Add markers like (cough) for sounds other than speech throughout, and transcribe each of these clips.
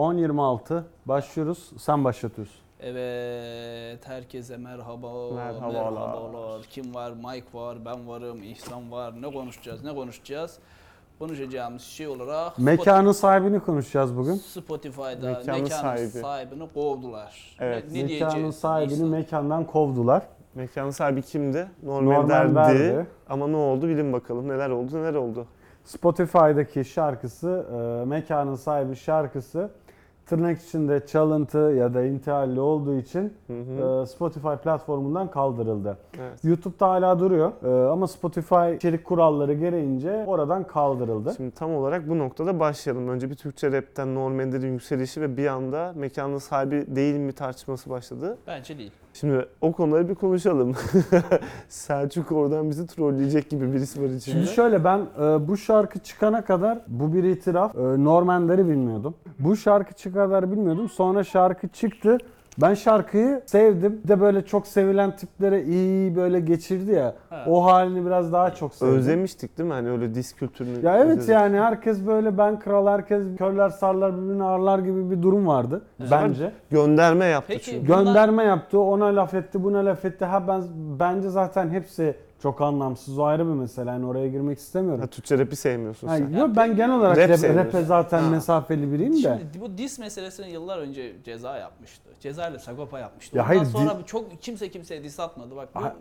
10.26 başlıyoruz. Sen başlatıyorsun. Evet, herkese merhaba. Merhabalar. merhabalar. Kim var? Mike var, ben varım, İhsan var. Ne konuşacağız? Ne konuşacağız? Konuşacağımız şey olarak Mekanın sahibini konuşacağız bugün. Spotify'da Mekanın mekanın, sahibi. sahibini kovdular. Evet, Ne, ne Mekanın diyeceğiz? sahibini İhsan? mekandan kovdular. Mekanın sahibi kimdi? Norman, Norman derdi. Verdi. Ama ne oldu bilin bakalım. Neler oldu neler oldu. Spotify'daki şarkısı, e, mekanın sahibi şarkısı tırnak içinde çalıntı ya da intihalli olduğu için Hı hı. e, Spotify platformundan kaldırıldı. Evet. YouTube'da hala duruyor e, ama Spotify içerik kuralları gereğince oradan kaldırıldı. Şimdi tam olarak bu noktada başlayalım. Önce bir Türkçe rapten Normander'in yükselişi ve bir anda mekanın sahibi değil mi tartışması başladı. Bence değil. Şimdi o konuları bir konuşalım. (laughs) Selçuk oradan bizi trolleyecek gibi birisi var içinde. Şimdi şöyle ben e, bu şarkı çıkana kadar bu bir itiraf. E, Normander'i bilmiyordum. Bu şarkı çıkana kadar bilmiyordum. Sonra şarkı çıktı. Ben şarkıyı sevdim. Bir de böyle çok sevilen tiplere iyi böyle geçirdi ya. Ha. O halini biraz daha çok sevdim. Özlemiştik değil mi? Hani öyle disk kültürünü. Ya evet özledik. yani herkes böyle ben kral herkes körler sarlar birbirini ağırlar gibi bir durum vardı bence. Gönderme yaptı Peki, çünkü. Gönderme yaptı, ona laf etti, buna laf etti. Ha ben bence zaten hepsi çok anlamsız. O ayrı bir mesele. Yani oraya girmek istemiyorum. Ha, Türkçe rap'i sevmiyorsun Hayır, sen. yok ben genel olarak Rap rap, rap'e zaten Ha. mesafeli biriyim de. Şimdi bu diss meselesini yıllar önce ceza yapmıştı. Ceza ile Sagopa yapmıştı. Ya Ondan hayır, sonra di- çok kimse kimseye diss atmadı. Bak bu Ha,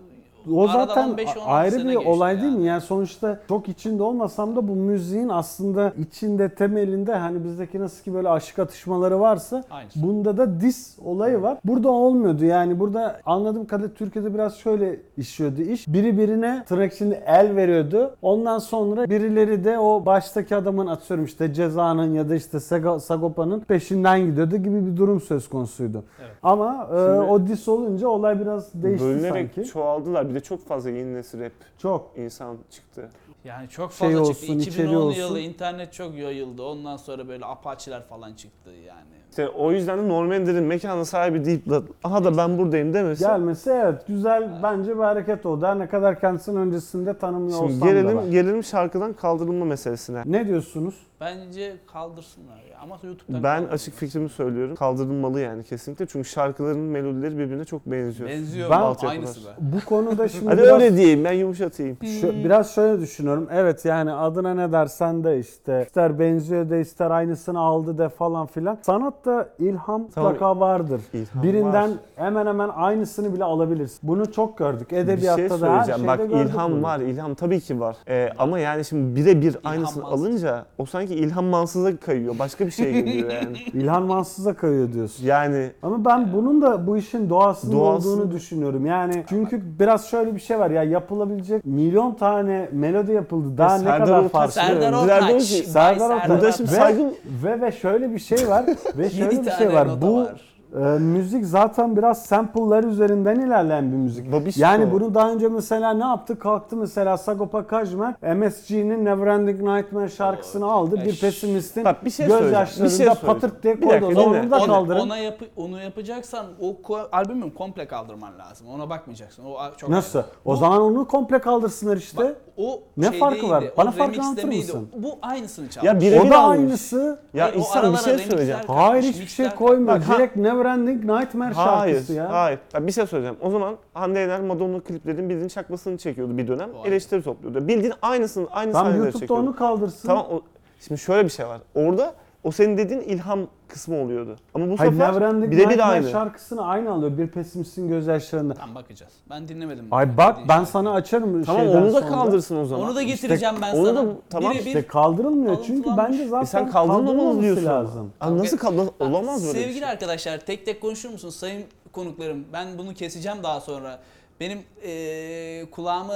O zaten 15-16 ayrı sene bir geçti olay değil mi? yani. Sonuçta çok içinde olmasam da bu müziğin aslında içinde temelinde hani bizdeki nasıl ki böyle aşık atışmaları varsa Aynısı. bunda da dis olayı var. Burada olmuyordu yani burada anladığım kadarıyla Türkiye'de biraz şöyle işliyordu iş. Biri birine tırnak içinde el veriyordu. Ondan sonra birileri de o baştaki adamın atıyorum işte cezanın ya da işte Sega- Sagopa'nın peşinden gidiyordu gibi bir durum söz konusuydu. Evet. Ama e, Şimdi- o dis olunca olay biraz değişti Bölünerek sanki. çoğaldılar. Bir de çok fazla yeni nesil rap Çok. insan çıktı. Yani çok Şey fazla olsun, çıktı. içeri 2010 olsun. yılı internet çok yayıldı. Ondan sonra böyle apaçiler falan çıktı yani. İşte o yüzden de Normander'in mekanın sahibi deyip de aha da ben buradayım demesi. Gelmesi evet güzel bence bir hareket oldu. Her ne kadar kendisinin öncesinde tanımıyor Şimdi olsam da var. gelelim, gelelim şarkıdan kaldırılma meselesine. Ne diyorsunuz? Bence kaldırsınlar ya. Ama YouTube'dan Ben kaldırsınlar. açık fikrimi söylüyorum. Kaldırılmalı yani kesinlikle. Çünkü şarkıların melodileri birbirine çok benziyor. benziyor Ben-? Altyapılar. Aynısı be. Bu konuda şimdi Hadi biraz, öyle diyeyim ben yumuşatayım. şu- biraz şöyle düşünüyorum. Evet yani adına ne dersen de işte ister benziyor de ister aynısını aldı de falan filan. Sanatta ilham mutlaka vardır. İlham Birinden var. hemen hemen aynısını bile alabilirsin. Bunu çok gördük. Bir Edebiyatta şey da her söyleyeceğim. şeyde Bak gördük ilham bunu. var. ilham tabii ki var. Ee, ama yani şimdi birebir aynısını mansız. alınca o sanki ilham mansıza kayıyor. Başka bir şey geliyor (laughs) yani. İlhan Mansız'a kayıyor diyorsun. Yani Ama ben bunun da bu işin doğasında Doğası- olduğunu düşünüyorum. Yani çünkü biraz şöyle bir şey var ya yapılabilecek milyon tane melodi yapıldı. Daha ne Serdar kadar farklı. Serdar Ortaç. Serdar Ortaç. Burada şimdi Ve- Ve ve şöyle bir şey var. ve (laughs) şöyle bir şey var. Bu var. E, müzik zaten biraz sample'lar üzerinden ilerleyen bir müzik. Babişko. Yani bunu daha önce mesela ne yaptı? Kalktı mesela Sagopa Kajmer MSG'nin Neverending Nightmare şarkısını aldı. Ay, Bir pesimistin Bak bir şey gözyaşlarını Bir şey patırt diye Bir koydu. dakika, O zaman onu da kaldırın. ona yapı, onu yapacaksan o ko- albümün komple kaldırman lazım. Ona bakmayacaksın. O çok Nasıl? ayrı. O Bu- zaman onu komple kaldırsınlar işte. bak, o Ne şey farkı var? Bana remix anlatır mısın? Bu aynısını çaldı. Ya birebir o da almış. aynısı. Ya Hayır, İhsan bir şey söyleyeceğim. Hayır hiçbir şey koymuyor. Bak, ha- Neverending Nightmare Hayır, şarkısı ya. hayır. Ya bir şey söyleyeceğim. O zaman Hande Yener Madonna kliplerinin bildiğin çakmasını çekiyordu bir dönem. Vay. Eleştiri topluyordu. Bildiğin aynısını, aynı Tam sahneleri YouTube'da çekiyordu. onu kaldırsın. Tamam o, şimdi şöyle bir şey var. Orada o senin dediğin ilham kısmı oluyordu. Ama bu Hayır sefer Neverending birebir aynı. şarkısını aynı alıyor. Bir pesimistin gözyaşlarında. Tamam bakacağız. Ben dinlemedim. Ay bak ben sana açarım Tamam şeyden onu da sonra. kaldırsın o zaman. Onu da getireceğim ben onu sana. da- tamam Birebir İşte kaldırılmıyor çünkü Alıntılanmış. bence zaten E sen kaldırılmaması diyorsun lazım. Abi nasıl kaldı? Ha, Olamaz böyle bir Sevgili şey. arkadaşlar tek tek konuşur musunuz sayın konuklarım? Ben bunu keseceğim daha sonra. Benim eee, kulağımı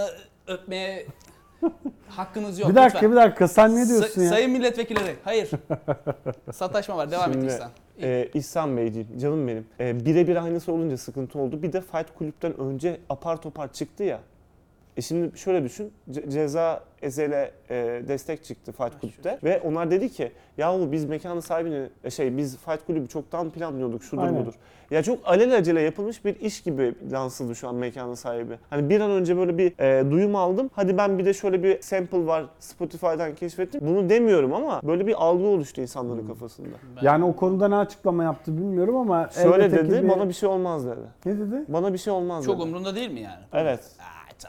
öpmeye hakkınız yok. bir dakika lütfen. bir dakika sen ne Sa- diyorsun ya? Sayın milletvekilleri hayır. (laughs) Sataşma var devam et Şimdi, İhsan. Ee, İhsan Beyciğim, canım benim. Ee, birebir aynısı olunca sıkıntı oldu. Bir de Fight Kulüp'ten önce apar topar çıktı ya. E şimdi şöyle düşün. Ce- ceza Ezel'e e, destek çıktı Fight Club'de ve onlar dedi ki yahu biz mekanın sahibini e, şey biz Fight Club'ü çoktan planlıyorduk şudur Aynen. budur. Ya çok alelacele yapılmış bir iş gibi lansıldı şu an mekanın sahibi. Hani bir an önce böyle bir e, duyum aldım. Hadi ben bir de şöyle bir sample var Spotify'dan keşfettim. Bunu demiyorum ama böyle bir algı oluştu insanların kafasında. Ben- Yani o konuda ne açıklama yaptı bilmiyorum ama Şöyle elbette ki dedi bir- bana bir şey olmaz dedi. Ne dedi? Bana bir şey olmaz Çok dedi. umurunda değil mi yani? Evet.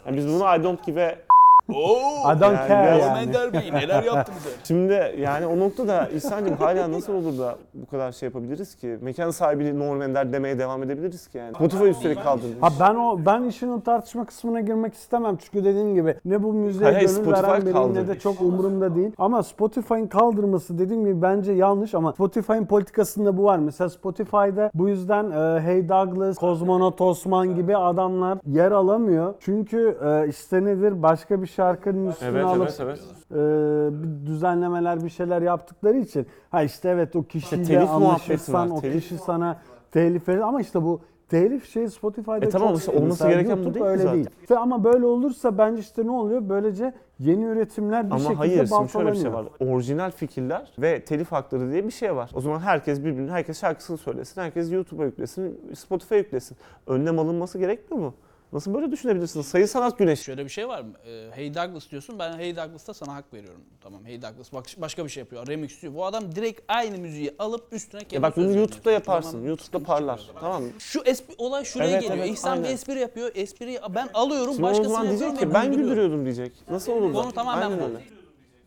Yani biz bunu I don't give a Oo, I don't Yani care yani. Ender Bey neler yaptı bize? (laughs) Şimdi yani o noktada İhsan'cığım hala nasıl olur da bu kadar şey yapabiliriz ki? Mekan sahibini Norm Ender demeye devam edebiliriz ki yani. Spotify üstelik kaldırmış. Ha ben o ben işin o tartışma kısmına girmek istemem çünkü dediğim gibi ne bu müziğe Hayır, gönül Spotify veren biriyim ne de çok umurumda değil. Ama Spotify'ın kaldırması dediğim gibi bence yanlış ama Spotify'ın politikasında bu var. Mesela Spotify'da bu yüzden e, Hey Douglas, Kozmonot Osman gibi adamlar yer alamıyor. Çünkü e, işte nedir başka bir şarkının üstüne Evet alıp evet evet. e, bir düzenlemeler bir şeyler yaptıkları için ha işte evet o kişiyle telif muhabbeti anlaşırsan var, o telif. kişi sana telif verir ama işte bu telif şey Spotify'da E tamam çok işte olması Mesela gereken bu YouTube değil ki öyle zaten. değil. İşte ama böyle olursa bence işte ne oluyor? Böylece yeni üretimler bir Ama şekilde hayır şimdi şöyle bir şey baltalanıyor. var. Orijinal fikirler ve telif hakları diye bir şey var. O zaman herkes birbirine, herkes şarkısını söylesin, herkes YouTube'a yüklesin, Spotify'a yüklesin. Önlem alınması gerekmiyor mu? Nasıl böyle düşünebilirsiniz? Sayı sanat güneş. Şöyle bir şey var mı? Ee, Hey Douglas diyorsun. Ben Hey Douglas'ta sana hak veriyorum. Tamam Hey Douglas bak başka bir şey yapıyor. Remix diyor. Bu adam direkt aynı müziği alıp üstüne kendi Ya bak bunu YouTube'da yaparsın. Tamam, YouTube'da parlar. Tamam mı? Şu espri, olay şuraya Evet, geliyor. evet, İhsan bir aynen. espri yapıyor. Espriyi ben alıyorum Şimdi o başkasına zaman yapıyorum diyecek ki ben güldürüyordum diyecek. Nasıl olur da? Konu tamamen Aynen bu. öyle.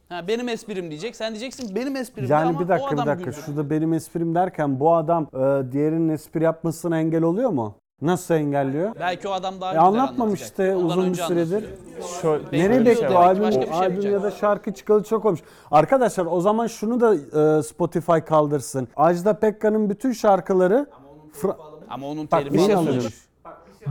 Ha, benim esprim diyecek. Sen diyeceksin benim esprim Yani ama bir o dakika bir adam dakika. güldürüyor. Şurada benim esprim derken bu adam e, diğerinin espri yapmasına engel oluyor mu? Nasıl engelliyor? Belki o adam daha E, güzel anlatmamış anlatacak. Ondan uzun bir önce süredir. anlatıyor. Şöyle, Nereye Bekliyor bekliyor? demek ki, Albüm, başka bir şey albüm yapacak. ya da şarkı çıkalı çok olmuş. Arkadaşlar o zaman şunu da e, Spotify kaldırsın. Ajda Pekkan'ın bütün şarkıları Fra- Ama onun Bak telifi bir şey söyleyeyim.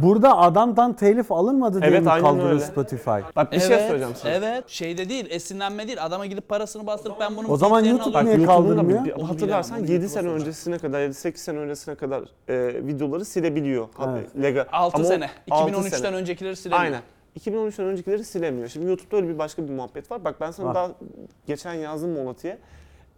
Burada adamdan telif alınmadı diye Evet, mi aynen kaldırıyor öyle. Spotify? Bak bir evet, şey söyleyeceğim sana. Evet. Şeyde değil, esinlenme değil. Adama gidip parasını bastırıp ben bunun O zaman YouTube alıyorum. niye YouTube'un da kaldırmıyor? bir- Onu hatırlarsan bilemem, 7 sene öncesine kadar, 7-8 sene öncesine kadar e, videoları silebiliyor. Evet. Legal. 6 Ama o- sene. altı 2013'ten sene. öncekileri silemiyor. Aynen. 2013'ten öncekileri silemiyor. Şimdi YouTube'da öyle bir başka bir muhabbet var. Bak ben sana Var. daha geçen yazdım Monati'ye.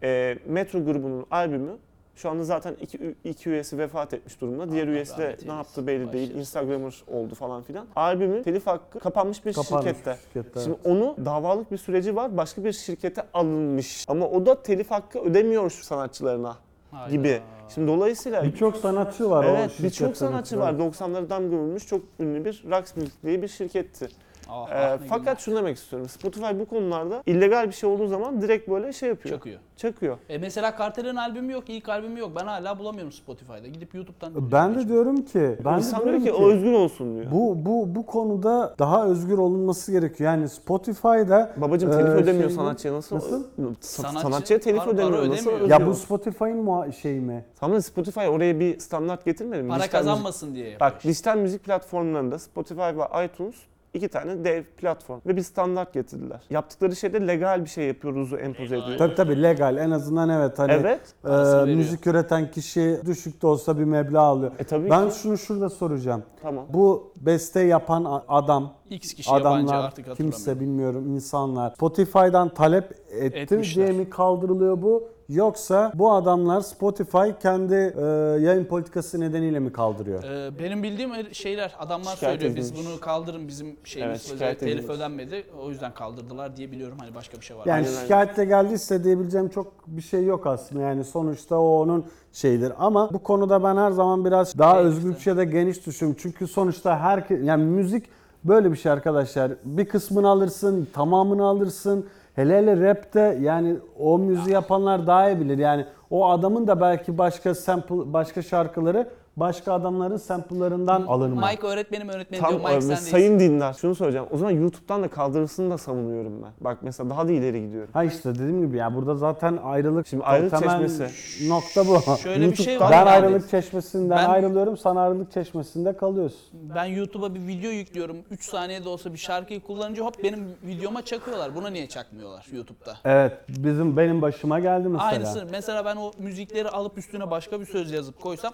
E, Metro grubunun albümü şu anda zaten iki, iki üyesi vefat etmiş durumda. Diğer Allah üyesi de ne eylesin. belli değil. Başlasın. Instagramer oldu falan filan. Albümün telif hakkı kapanmış bir Kapanmış şirkette. şirkette, Şimdi onu davalık bir süreci var. Başka bir şirkete alınmış. Ama o da telif hakkı ödemiyor şu sanatçılarına Hayda. gibi. Şimdi dolayısıyla Birçok sanatçı var o evet birçok sanatçı var. 90'ları damga vurmuş çok ünlü bir Rocksmith diye bir şirketti. Ah, Ee, ah, ne fakat şunu demek istiyorum. Spotify bu konularda illegal bir şey olduğu zaman direkt böyle şey yapıyor. çakıyor. Çakıyor. E mesela Kartel'in albümü yok, ilk albümü yok. Ben hala bulamıyorum Spotify'da. Gidip YouTube'dan Ben de diyorum ki, ben de İnsan diyor diyorum ki ki, o özgür olsun diyor. bu bu bu konuda daha özgür olunması gerekiyor. Yani Spotify'da Babacım telif Ee, ödemiyor şey- sanatçıya nasıl? Nasıl? Sa- Sanatçı sanatçıya telif para- para ödemiyor. Nasıl ödemiyor. ya bu? Spotify'ın muha- şey mi? Tamam da Spotify oraya bir standart getirmedi mi? para Dijital müzik- kazanmasın diye yapıyor. Bak dijital müzik platformlarında Spotify ve iTunes iki tane dev platform ve bir standart getirdiler. Yaptıkları şeyde legal bir şey yapıyoruzu empoze ediyor. Tabii tabii legal en azından evet hani Evet. e, veriyor. müzik üreten kişi düşük de olsa bir meblağ alıyor. E tabii Ben ki. şunu şurada soracağım. Tamam. Bu beste yapan a- adam, X kişi yabancı adamlar, artık hatırlamıyorum. kimse bilmiyorum insanlar Spotify'dan talep etti Etmişler. diye mi kaldırılıyor bu? Yoksa bu adamlar Spotify kendi e, yayın politikası nedeniyle mi kaldırıyor? Ee, benim bildiğim şeyler adamlar Şikayet söylüyor biz edilmiş. bunu kaldırın bizim şeyimiz Evet, şikayet telif edilmiş. ödenmedi o yüzden kaldırdılar diye biliyorum hani başka bir şey var. Yani Aynen öyle. şikayetle geldiyse diyebileceğim çok bir şey yok aslında. Yani sonuçta o onun şeyidir. Ama bu konuda ben her zaman biraz daha Şey özgürce de geniş düşünüyorum. Çünkü sonuçta herkes yani müzik böyle bir şey arkadaşlar. Bir kısmını alırsın, tamamını alırsın. Hele hele rapte yani o müziği yapanlar daha iyi bilir. Yani o adamın da belki başka sample, başka şarkıları başka adamların sample'larından alınma. Mike öğretmenim öğretmenim Tam diyor Mike e, sen değilsin. sayın dinler. Şunu söyleyeceğim. O zaman YouTube'dan da kaldırılsın da savunuyorum ben. Bak mesela daha da ileri gidiyorum. Ha işte dediğim gibi ya burada zaten ayrılık Şimdi ayrılık temel çeşmesi. nokta bu. Şöyle bir şey var. Ben yani. ayrılık çeşmesinden Ben- ayrılıyorum, sen ayrılık çeşmesinde kalıyorsun. Ben YouTube'a bir video yüklüyorum. 3 saniyede olsa bir şarkıyı kullanınca hop benim videoma çakıyorlar. Buna niye çakmıyorlar YouTube'da? Evet, bizim benim başıma geldi mesela. Aynısı. Mesela ben o müzikleri alıp üstüne başka bir söz yazıp koysam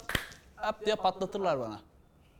hop diye patlatırlar bana.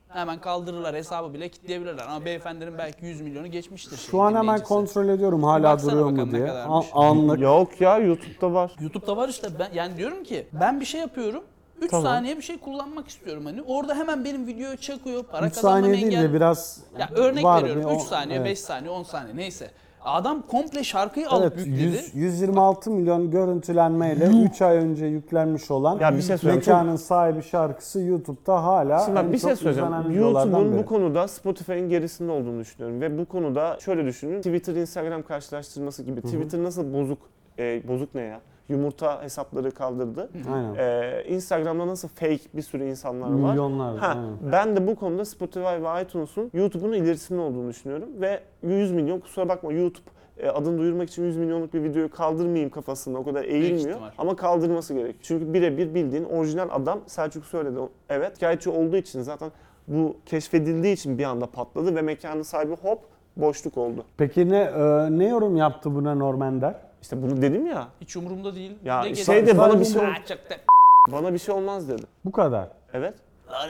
Hemen kaldırırlar hesabı bile kilitleyebilirler. Ama beyefendinin belki 100 milyonu geçmiştir. Şu an hemen dinleyicisi. kontrol ediyorum hala baksana duruyor bakalım mu ne diye. kadarmış. A- anlık. Yok ya YouTube'da var. YouTube'da var işte ben yani diyorum ki ben bir şey yapıyorum. 3 Tamam. saniye bir şey kullanmak istiyorum hani. Orada hemen benim videoya çakıyor. Para 3 kazanmam saniye değil engel. de biraz Ya örnek var veriyorum bir 3 o- saniye, evet. 5 saniye, 10 saniye neyse. Adam komple şarkıyı alıp Evet, yükledi. 100, 126 milyon görüntülenmeyle 3 ay önce yüklenmiş olan Ya bir şey söyleyeyim, mekanın sahibi şarkısı YouTube'da hala Şimdi en bak bir şey çok söyleyeceğim. izlenen videolardan YouTube'un biri. bu konuda Spotify'ın gerisinde olduğunu düşünüyorum. Ve bu konuda şöyle düşünün. Twitter, Instagram karşılaştırması gibi. Twitter nasıl bozuk, e, bozuk ne ya? Yumurta hesapları kaldırdı. Aynen. Ee, Instagram'da nasıl fake bir sürü insanlar var. Milyonlar. Ha, aynen. ben de bu konuda Spotify ve iTunes'un YouTube'un ilerisinde olduğunu düşünüyorum ve 100 milyon kusura bakma YouTube e, adını duyurmak için 100 milyonluk bir videoyu kaldırmayayım kafasında o kadar eğilmiyor ama kaldırması gerek. Çünkü birebir bildiğin orijinal adam Selçuk söyledi. Evet şikayetçi olduğu için zaten bu keşfedildiği için bir anda patladı ve mekanın sahibi hop boşluk oldu. Peki ne e, ne yorum yaptı buna Normender? İşte bunu dedim ya. Hiç umurumda değil. Ya Ne şey gelir- de bana bir şey ol- Bana bir şey olmaz dedi. Bu kadar. Evet.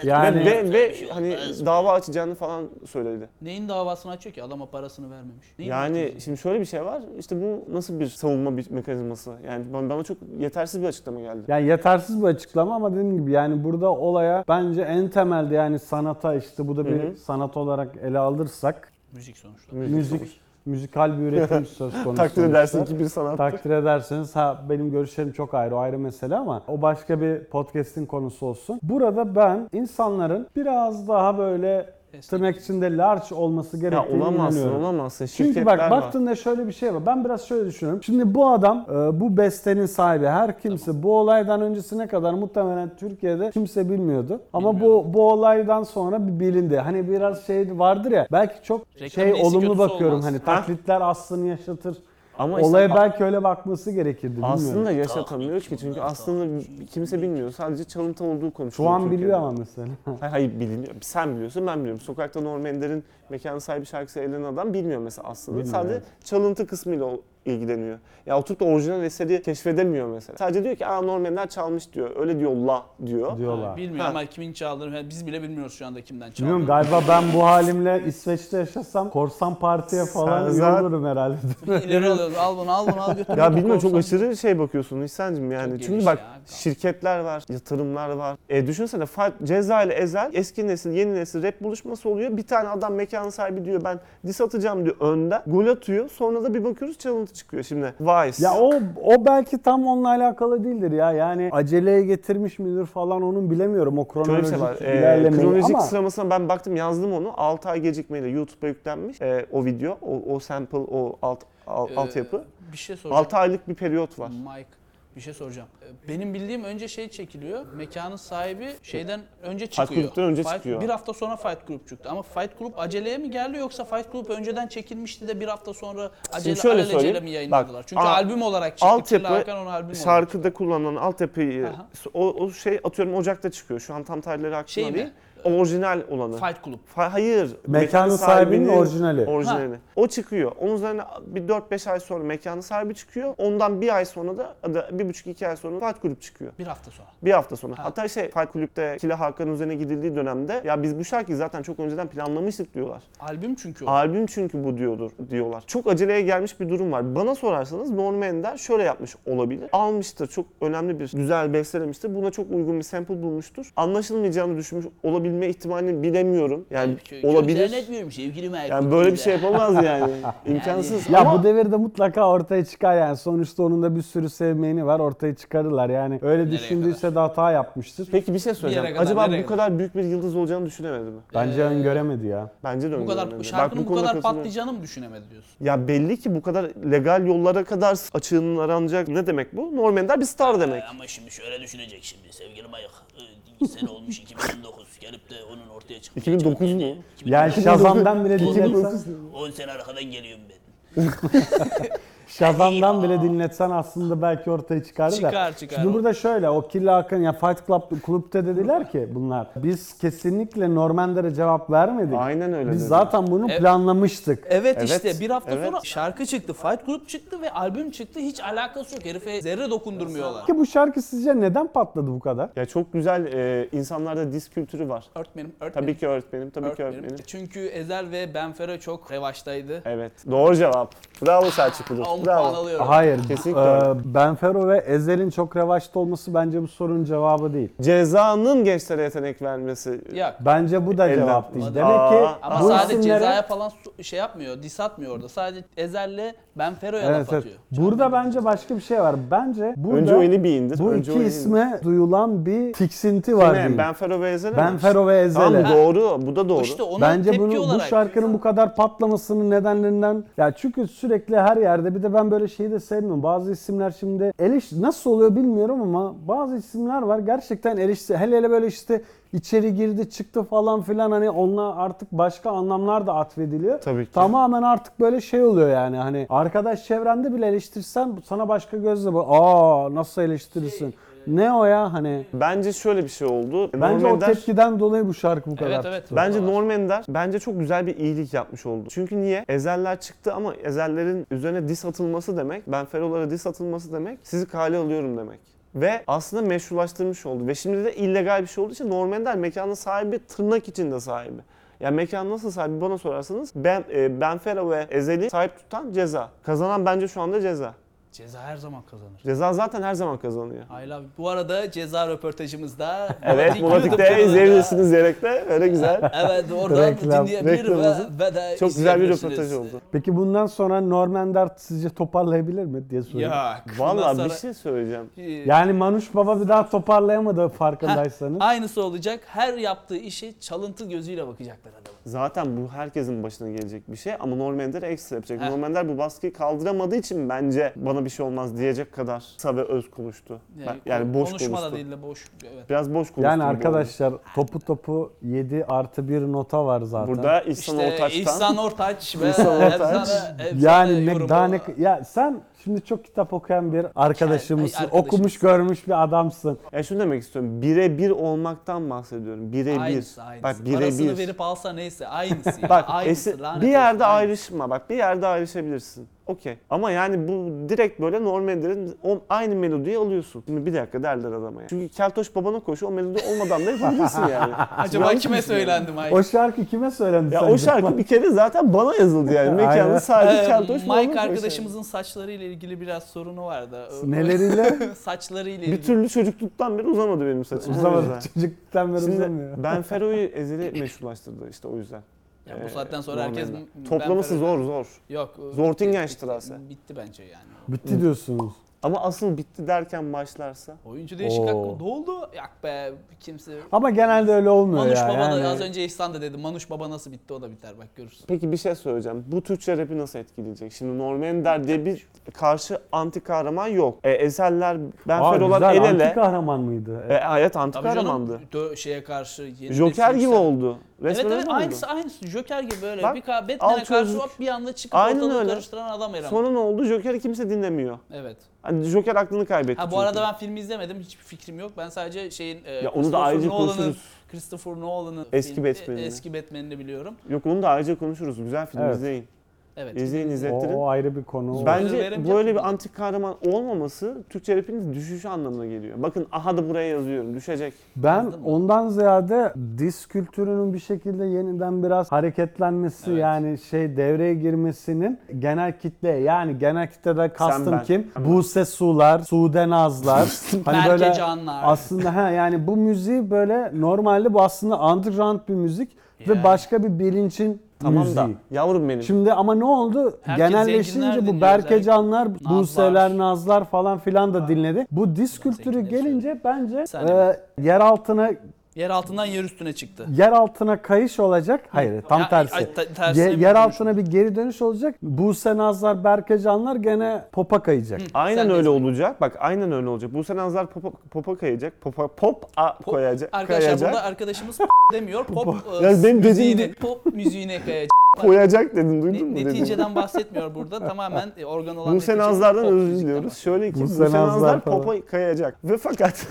Yani ve ve, ve hani dava açacağını falan söyledi. Neyin davasını açıyor ki? Adama parasını vermemiş. Neyin Yani şimdi şöyle bir şey var. İşte bu nasıl bir savunma bir mekanizması? Yani bana bana çok yetersiz bir açıklama geldi. yani yetersiz bir açıklama ama dediğim gibi yani burada olaya bence en temelde yani sanata işte bu da bir Hı hı. sanat olarak ele alırsak müzik sonuçta. müzik müzikal bir üretim (laughs) söz konusu. Takdir sonuçta. edersin ki bir sanat. Takdir ederseniz ha benim görüşlerim çok ayrı o ayrı mesele ama o başka bir podcast'in konusu olsun. Burada ben insanların biraz daha böyle tırnak içinde large olması Ya gerektiğini olamazsın, inanıyorum. olamazsın. Çünkü Şirketler bak var. baktığında şöyle bir şey var. Ben biraz şöyle düşünüyorum. Şimdi bu adam e, bu bestenin sahibi her kimse bu olaydan öncesine kadar muhtemelen Türkiye'de kimse bilmiyordu. Ama bu bu olaydan sonra bir bilindi. Hani biraz şey vardır ya belki çok Reklamın şey iyisi olumlu kötüsü bakıyorum. olmaz. Hani Ha? taklitler aslını yaşatır. Ama işte Olaya a- belki öyle bakması gerekirdi bilmiyorum. aslında yaşatamıyor ki çünkü aslında kimse bilmiyor. Sadece çalıntı olduğu Şu konuşuluyor. an biliyor ama mesela. (laughs) Hayır, hayır biliniyor. Sen biliyorsun ben biliyorum. Sokakta Norm Ender'in mekanı sahibi şarkısı eğlenen adam bilmiyor mesela aslında. Bilmiyor, Sadece çalıntı kısmıyla ilgileniyor. Ya oturup da orijinal eseri keşfedemiyor mesela. Sadece diyor ki aa Norm Ender çalmış diyor. Öyle diyor la diyor. diyorlar. Bilmiyor Ha. ama kimin çaldığını biz bile bilmiyoruz şu anda kimden çaldığını. Bilmiyorum galiba ben bu halimle İsveç'te yaşasam korsan partiye falan Sen zaten- olurum herhalde. (laughs) İleri alıyoruz. Al bunu al bunu al götür. Ya bilmiyorum çok korsan. aşırı şey bakıyorsun İhsan'cığım yani. Çok Çünkü bak ya. şirketler var, yatırımlar var. E düşünsene Ceza ile Ezel eski nesil yeni nesil rap buluşması oluyor. Bir tane adam mekanın sahibi diyor ben dis atacağım diyor önden. Gol atıyor. Sonra da bir bakıyoruz çalıntı çıkıyor. Şimdi Vice. Ya o o belki tam onunla alakalı değildir ya. Yani aceleye getirmiş midir falan onun bilemiyorum o bir kronolojik şey var. E, ilerlemeyi kronolojik ama sıralamasına ben baktım yazdım onu. 6 ay gecikmeyle YouTube'a yüklenmiş e, o video. O, o sample, o alt, al- Ee, altyapı. Bir şey soracağım. 6 aylık bir periyot var. Mike bir şey soracağım. Ee, Benim bildiğim önce şey çekiliyor. Mekanın sahibi şeyden önce Fight çıkıyor. Club'dan önce Fight- çıkıyor. Bir hafta sonra Fight Club çıktı. Ama Fight Club aceleye mi geldi yoksa Fight Club önceden çekilmişti de bir hafta sonra acele şöyle alelacele söyleyeyim. mi yayınladılar? Bak, Çünkü a- albüm olarak çıktı. altyapı, Killa Hakan onu albüm olarak Şarkıda kullanılan altyapıyı Aha. o, o şey atıyorum Ocak'ta çıkıyor. Şu an tam tarihleri aklımda Şey mi? Orijinal olanı. Fight Club. Fa- Hayır. mekanın sahibinin orijinali. Orijinali. O çıkıyor. Onun üzerine bir 4-5 ay sonra mekanın sahibi çıkıyor. Ondan bir ay sonra da, ya da bir buçuk iki ay sonra Fight Kulüp çıkıyor. Bir hafta sonra. Bir hafta sonra. Ha. Hatta şey Fight Kulüp'te Kila Hakan'ın üzerine gidildiği dönemde ya biz bu şarkıyı zaten çok önceden planlamıştık diyorlar. Albüm çünkü o. Albüm çünkü bu diyordur diyorlar. Çok aceleye gelmiş bir durum var. Bana sorarsanız Norm Ender şöyle yapmış olabilir. Almıştır. Çok önemli bir güzel bestelemiştir. Buna çok uygun bir sample bulmuştur. Anlaşılmayacağını düşünmüş olabilme ihtimalini bilemiyorum. Yani olabilir. etmiyorum sevgili Mike. Yani böyle bir şey yapamaz (laughs) yani. İmkansız. Ya Ama bu devirde mutlaka ortaya çıkar yani. Sonuçta onun da bir sürü sevmeyeni var. Ortaya çıkarırlar yani. Öyle düşündüyse de hata yapmıştır. Peki bir şey söyleyeceğim. yere kadar, Acaba nereye bu kadar büyük bir yıldız olacağını düşünemedi mi? Bence Ee, öngöremedi ya. Bence de Bu kadar öngöremedi. şarkının Bak bu, konuda kadar katılıyorum. patlayacağını mı düşünemedi diyorsun? Ya belli ki bu kadar legal yollara kadar açığının aranacak. Ne demek bu? Norm Ender bir star demek. Ee, Ama şimdi şöyle düşünecek şimdi sevgili Mayık. Ee, Sene olmuş 2019 gelip de onun ortaya çıkmış. 2009 mu? Yani Shazam'dan bile diyeceksen. 10 sene arkadan geliyorum ben. (laughs) Shazam'dan bile dinletsen aslında belki ortaya çıkardı da. Çıkar, çıkar. Şimdi burada şöyle o Killa Hakan ya Fight Club kulüpte dediler ki bunlar biz kesinlikle Normander'e cevap vermedik. Aynen öyle Biz dedi. zaten bunu Evet. planlamıştık. Evet, Evet, işte bir hafta evet. sonra şarkı çıktı, Fight Group çıktı ve albüm çıktı. Hiç alakası yok. Herife zerre dokundurmuyorlar. Ki bu şarkı sizce neden patladı bu kadar? Ya çok güzel e, insanlarda diz kültürü var. Öğretmenim, öğretmenim. Tabii ki öğretmenim, tabii ki öğretmenim. öğretmenim. Çünkü Ezel ve Benfero çok revaçtaydı. Evet. Doğru cevap. Bravo Selçuk Budur. 10 puan alıyorum. Hayır. Kesinlikle Ee. Benfero ve Ezel'in çok revaçta olması bence bu sorunun cevabı değil. Cezanın gençlere yetenek vermesi. Yok. Bence bu da Elden. cevap değil. Demek ki Ama bu sadece isimlere- cezaya falan su- şey yapmıyor, dis atmıyor orada. Sadece Ezel'le Benfero'ya Evet, laf evet. atıyor. Burada bence başka bir şey var. Bence burada Önce o eli bir indir. bu önce iki eli isme duyulan bir tiksinti var indir. diyeyim. Ne? Benfero ve Ezel'e mi? Benfero ve Ezel'e. Tamam doğru. Bu da doğru. İşte ona Bence tepki bunu bu olarak. şarkının bu kadar patlamasının nedenlerinden ya çünkü sürekli her yerde bir de ben böyle şeyi de sevmiyorum. Bazı isimler şimdi eliş nasıl oluyor bilmiyorum ama bazı isimler var gerçekten eleştiri hele hele böyle işte içeri girdi çıktı falan filan hani onunla artık başka anlamlar da atfediliyor. Tabii ki. Tamamen artık böyle şey oluyor yani hani arkadaş çevrende bile eleştirsen sana başka gözle bak aa nasıl eleştirirsin? Ne o ya hani Bence şöyle bir şey oldu. bence Norm o Ender- tepkiden dolayı bu şarkı bu kadar. Evet evet. Bence. Norm Ender bence çok güzel bir iyilik yapmış oldu. Çünkü niye? Ezeller çıktı ama Ezellerin üzerine dis atılması demek, ben Ferolara dis atılması demek, sizi kale alıyorum demek. Ve aslında meşrulaştırmış oldu. Ve şimdi de illegal bir şey olduğu için Norm Ender mekanın sahibi, tırnak içinde sahibi. Yani mekan nasıl sahibi bana sorarsanız ben e, Benfero ve Ezel'i sahip tutan ceza. Kazanan bence şu anda ceza. Ceza her zaman kazanır. Ceza zaten her zaman kazanıyor. I love you. Bu arada ceza röportajımızda (laughs) Evet, kanalında- izleyebilirsiniz diyerekte. Öyle güzel. (laughs) Evet (laughs) oradan Reklam, dinleyebilir ve, ve de Çok güzel bir röportaj oldu. Peki bundan sonra Normender sizce toparlayabilir mi diye soruyorum. Ya. bundan Vallahi bir sonra- şey söyleyeceğim. Yani Manuş Baba bir daha toparlayamadı farkındaysanız. Aynısı olacak. Her yaptığı işi çalıntı gözüyle bakacaklar adamın. Zaten bu herkesin başına gelecek bir şey ama Norm Ender ekstra yapacak. Heh. Norm Ender bu baskıyı kaldıramadığı için bence bana bir şey olmaz diyecek kadar kısa ve öz konuştu. Ben- Yani, boş konuşma konuştu. da değil de boş. Evet. Biraz boş konuştu. Yani gibi oldu. arkadaşlar topu topu 7 artı 1 nota var zaten. Burada İhsan İşte Ortaç'tan İhsan Ortaç (laughs) ve İhsan Ortaç. efsane- efsane yani ne, daha ne ya sen şimdi çok kitap okuyan bir arkadaşımızsın. Arkadaşımız. Okumuş görmüş bir adamsın. ya şunu demek istiyorum. Birebir olmaktan bahsediyorum. Birebir. Aynısı, aynısı. Bak Parasını birebir. verip alsa neyse aynısı. ya, Bak aynısı, esi- lanet bir yerde olsun, aynısı. ayrışma bak bir yerde ayrışabilirsin. Okey. Ama yani bu direkt böyle Norm Ender'in o- aynı melodiyi alıyorsun. Şimdi bir dakika derler adama ya. Çünkü Keltoş babana koşuyor o melodi olmadan da yapabilirsin yani. (laughs) Acaba Yanlış kime yani? söylendim ay? O şarkı kime söylendi Ya sence? o şarkı bir kere zaten bana yazıldı yani. Mekanın sahibi Ee, Keltoş babana Mike arkadaşımızın saçlarıyla ilgili biraz sorunu vardı. Neleriyle? (laughs) Saçlarıyla ilgili. Bir türlü çocukluktan beri uzamadı benim saçım. Uzamadı. Çocukluktan beri Şimdi uzamıyor. ben Fero'yu ezeli meşrulaştırdı işte o yüzden. Ya bu Ee, saatten sonra herkes Ender. m- Toplaması ben- zor zor. Yok. Zortingenstraße. Bitti, bitti bence yani. Bitti diyorsunuz. Ama asıl bitti derken başlarsa. Oyuncu değişik Oo. hakkı ne oldu? Yak be kimse. Ama genelde öyle olmuyor Manuş ya. Baba yani. da az önce İhsan da dedi. Manuş Baba nasıl bitti o da biter bak görürsün. Peki bir şey söyleyeceğim. Bu Türkçe rapi nasıl etkileyecek? Şimdi Norm Ender diye bir karşı anti kahraman yok. E, eserler, Ben Aa, Ferolar güzel, el ele. anti kahraman mıydı? E, evet anti Tabii canım kahramandı. dö- şeye karşı yeni Joker nesil gibi oldu. Evet Resmen evet öyle oldu. aynısı aynısı Joker gibi böyle Bak, bir ka- Batman'e karşı çözdük. hop bir anda çıkıp Aynen ortalığı öyle. karıştıran adam Eren. Sonra ne oldu? Joker'i kimse dinlemiyor. Evet. Hani Joker aklını kaybetti Ha bu çünkü. arada ben filmi izlemedim. Hiçbir fikrim yok. Ben sadece şeyin e, onu da Christopher ayrıca Nolan'ın konuşuruz. Christopher Nolan'ın Eski film- Batman'ini. eski Batman'ini biliyorum. Yok onu da ayrıca konuşuruz. Güzel film Evet. izleyin. Evet. İzleyin o, izlettirin. o ayrı bir konu. Bence böyle bir mi? anti kahraman olmaması Türkçe rapinin düşüşü anlamına geliyor. Bakın aha da buraya yazıyorum. Düşecek. Ben ondan ziyade dis kültürünün bir şekilde yeniden biraz hareketlenmesi Evet. yani şey devreye girmesinin genel kitle yani genel kitlede kastım ben. kim? Ben. Buse Sular, Sude Nazlar. (laughs) hani Berke böyle Canlar. aslında ha yani bu müziği böyle normalde bu aslında underground bir müzik ve başka bir bilinçin Tamam müziği. da yavrum benim. Şimdi ama ne oldu? Herkes Genelleşince bu dinliyor, Berke özellikle Canlar, Nazlar. Buse'ler, Nazlar falan filan da dinledi. Bu Bunlar kültürü gelince bence e, yer altına Yer altından yer üstüne çıktı. yer altına kayış olacak. Hayır, tam Ya, tersi. ay, ta- tersine Ye- bir yer dönüş altına bir geri dönüş olacak. Buse Nazlar, Berke Canlar gene popa kayacak. Aynen Sen de öyle izle. olacak. Bak aynen öyle olacak. Bu senazlar popa, popa kayacak. Popa, pop a koyacak. Arkadaşlar kayacak. burada arkadaşımız (laughs) demiyor. Pop e, Ya benim müziğine, pop müziğine kayacak. Koyacak dedin duydun mu neticeden (laughs) bahsetmiyor burada. Tamamen e, organ olan Nazlar'dan pop özür diliyoruz. Şöyle ki Nazlar falan. popo kayacak. Ve fakat. (laughs)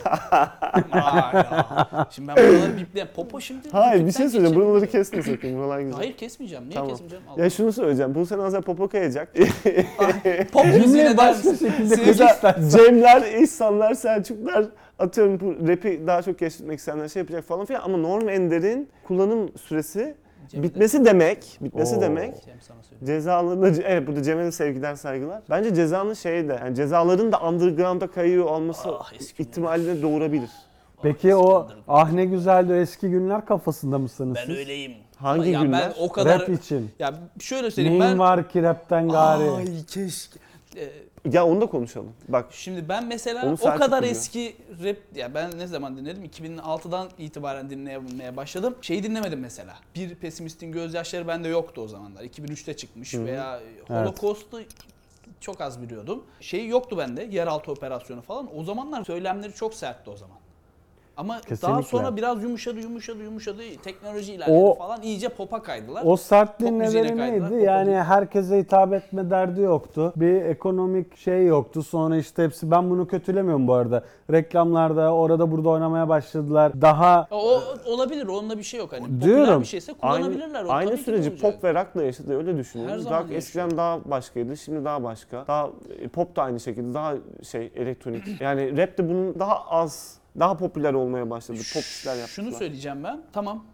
Şimdi ben buraları bipleyeyim. Popo şimdi. hayır bir şey söyleyeceğim. geçelim. Buraları kesme sakın. Buralar (clears throat) güzel. Hayır kesmeyeceğim. Niye Tamam. kesmeyeceğim? Allah. Ya şunu söyleyeceğim. Buse Nazlar popo kayacak. Pop müziğine başka şekilde istersen. Cemler, İhsanlar, Selçuklar atıyorum bu rapi daha çok keşfetmek isteyenler şey yapacak falan filan ama Norm Ender'in kullanım süresi Bitmesi demek, bitmesi Oo. demek cezalarında evet burada Cem'e de sevgiler saygılar. Bence cezanın şeyi de yani cezaların da underground'a kayıyor olması Ah, ihtimalini doğurabilir. Peki o Skandal. ah ne güzeldi o eski günler kafasında mısınız Ben siz? öyleyim. Hangi ya günler? ben o kadar Rap için. ya şöyle söyleyeyim Neyin ben var ki rapten gari? Ay keşke. Ee, Ya onu da konuşalım. Bak Şimdi ben mesela Onu o Selçuk kadar biliyor. eski rap ya ben ne zaman dinledim? 2006'dan itibaren dinlemeye başladım. Şeyi dinlemedim mesela. Bir pesimistin gözyaşları bende yoktu o zamanlar. 2003'te çıkmış veya Holocaust'u çok az biliyordum. Şey yoktu bende. Yeraltı operasyonu falan. O zamanlar söylemleri çok sertti o zaman. Ama daha Kesinlikle. sonra biraz yumuşadı, yumuşadı, yumuşadı. Teknoloji ilerledi O- falan. iyice pop'a kaydılar. O sertliğin nedeni neydi? Yani müziği. herkese hitap etme derdi yoktu. Bir ekonomik şey yoktu. Sonra işte hepsi ben bunu kötülemiyorum bu arada. Reklamlarda orada burada oynamaya başladılar. Daha O, olabilir. Onda bir şey yok. Hani Diyorum. bir şeyse aynı, kullanabilirler. O aynı tabii ki süreci pop ve rock'la yaşadı öyle Her düşünüyorum. zaman Rock eskiden daha başkaydı, şimdi daha başka. Daha e, pop da aynı şekilde daha şey elektronik. Yani rap de bunun daha az, daha popüler olmaya başladı. Pop işler yaptılar. Şunu söyleyeceğim ben. Tamam.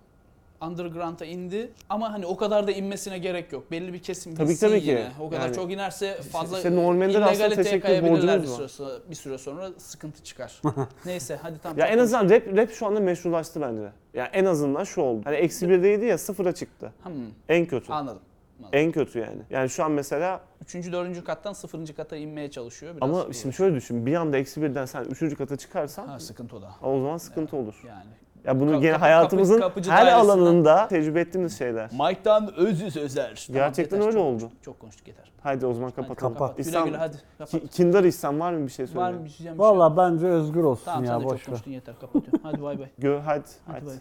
Underground'a indi ama hani o kadar da inmesi gerek yok. Belli bir kesim Tabii ki, gitsin tabii ki. yine. O kadar Yani- çok inerse fazla işte normalde de aslında illegaliteye teşekkür kayabilirler bir borcumuz süre, var. sonra, bir süre sonra sıkıntı çıkar. (laughs) Neyse hadi tamam. Ya en azından rap, rap şu anda meşrulaştı bence. Yani en azından şu oldu. Hani eksi birdeydi ya sıfıra çıktı. Hmm, En kötü. anladım. En kötü yani. Yani şu an mesela Üçüncü, dördüncü kattan sıfırıncı kata inmeye çalışıyor. Biraz ama şimdi şöyle düşün. Bir anda eksi birden sen üçüncü kata çıkarsan Ha, sıkıntı o da. o zaman sıkıntı olur. Yani. Ya bunu Kapı- gene kapı- hayatımızın kapıcı her alanında tecrübe ettiğimiz şeyler. Mike'dan özü sözler. Gerçekten yeter, öyle çok oldu. konuştuk, Çok konuştuk yeter. Haydi o zaman Hadi kapatalım. kapat. Güle İhsan, güle hadi. Kapat. ki- Kindar İhsan var mı bir şey söyle? Var mı bir şey? şey? valla bence özgür olsun Tamam ya sen de çok boş konuştun yeter kapatıyorum. Hadi bay bay. Gö hadi. Hadi hadi. bay.